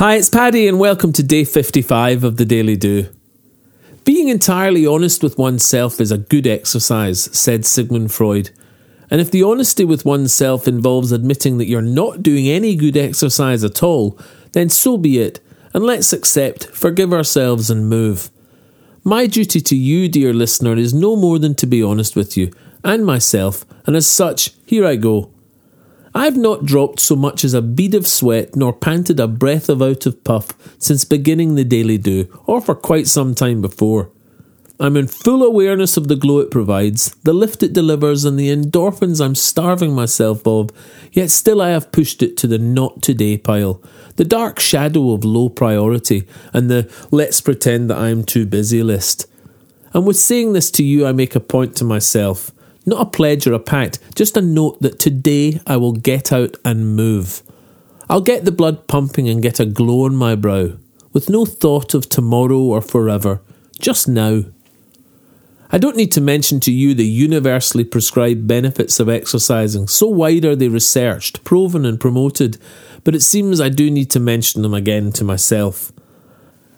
Hi, it's Paddy, and welcome to day 55 of the Daily Do. Being entirely honest with oneself is a good exercise, said Sigmund Freud. And if the honesty with oneself involves admitting that you're not doing any good exercise at all, then so be it, and let's accept, forgive ourselves, and move. My duty to you, dear listener, is no more than to be honest with you and myself, and as such, here I go. I've not dropped so much as a bead of sweat nor panted a breath of out of puff since beginning the daily do, or for quite some time before. I'm in full awareness of the glow it provides, the lift it delivers, and the endorphins I'm starving myself of, yet still I have pushed it to the not today pile, the dark shadow of low priority, and the let's pretend that I'm too busy list. And with saying this to you, I make a point to myself. Not a pledge or a pact, just a note that today I will get out and move. I'll get the blood pumping and get a glow on my brow, with no thought of tomorrow or forever, just now. I don't need to mention to you the universally prescribed benefits of exercising, so wide are they researched, proven, and promoted, but it seems I do need to mention them again to myself.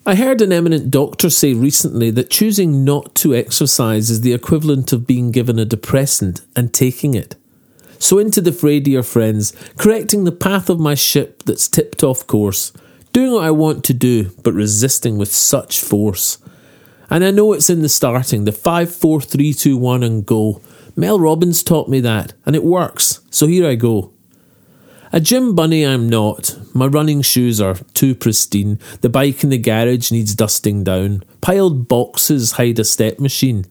I heard an eminent doctor say recently that choosing not to exercise is the equivalent of being given a depressant and taking it. So, into the fray, dear friends, correcting the path of my ship that's tipped off course, doing what I want to do, but resisting with such force. And I know it's in the starting, the 5 4 3 2 1 and go. Mel Robbins taught me that, and it works, so here I go. A gym bunny I'm not. My running shoes are too pristine. The bike in the garage needs dusting down. Piled boxes hide a step machine.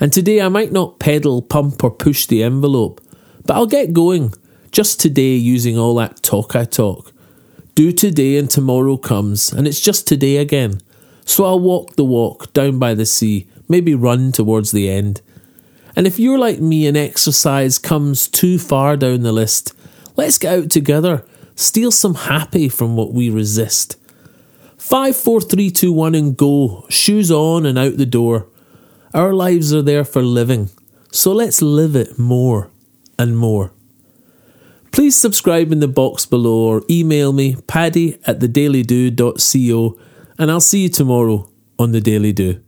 And today I might not pedal, pump, or push the envelope, but I'll get going. Just today using all that talk I talk. Do today and tomorrow comes, and it's just today again. So I'll walk the walk down by the sea, maybe run towards the end. And if you're like me and exercise comes too far down the list, Let's get out together, steal some happy from what we resist. Five, four, three, two, one, and go. Shoes on and out the door. Our lives are there for living, so let's live it more and more. Please subscribe in the box below or email me, paddy at thedailydo.co, and I'll see you tomorrow on The Daily Do.